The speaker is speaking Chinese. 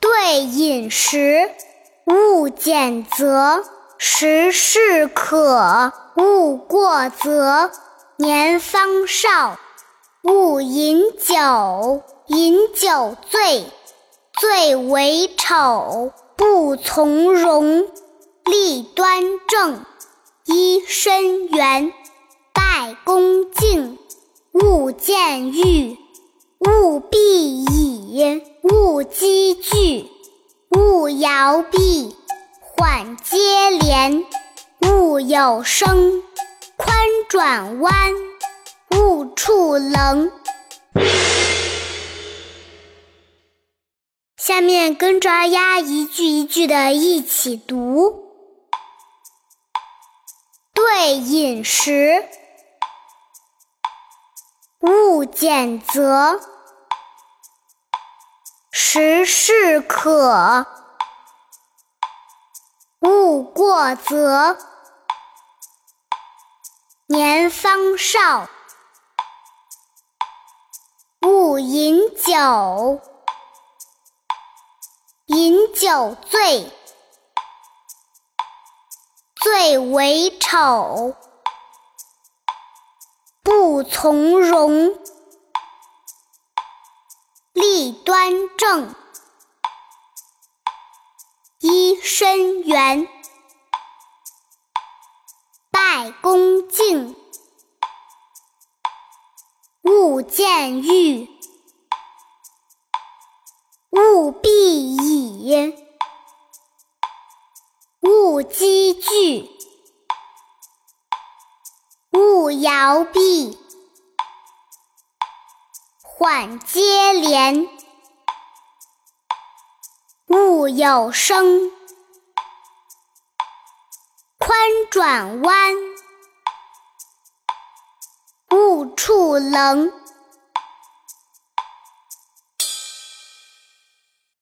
对饮食，勿拣择；食适可，勿过则。年方少，勿饮酒；饮酒醉，最为丑。不从容，立端正，揖深圆，拜恭敬。勿见欲，勿必摇臂。缓接连，勿有声。宽转弯，勿触棱。下面跟着二丫一句一句的一起读：对饮食，勿拣择；食适可，过则。年方少，勿饮酒；饮酒醉，最为丑。不从容，立端正，揖深圆。拜恭敬，勿见欲，勿必倚，勿积聚，勿摇臂，缓接连，勿有声。宽转弯，勿触棱。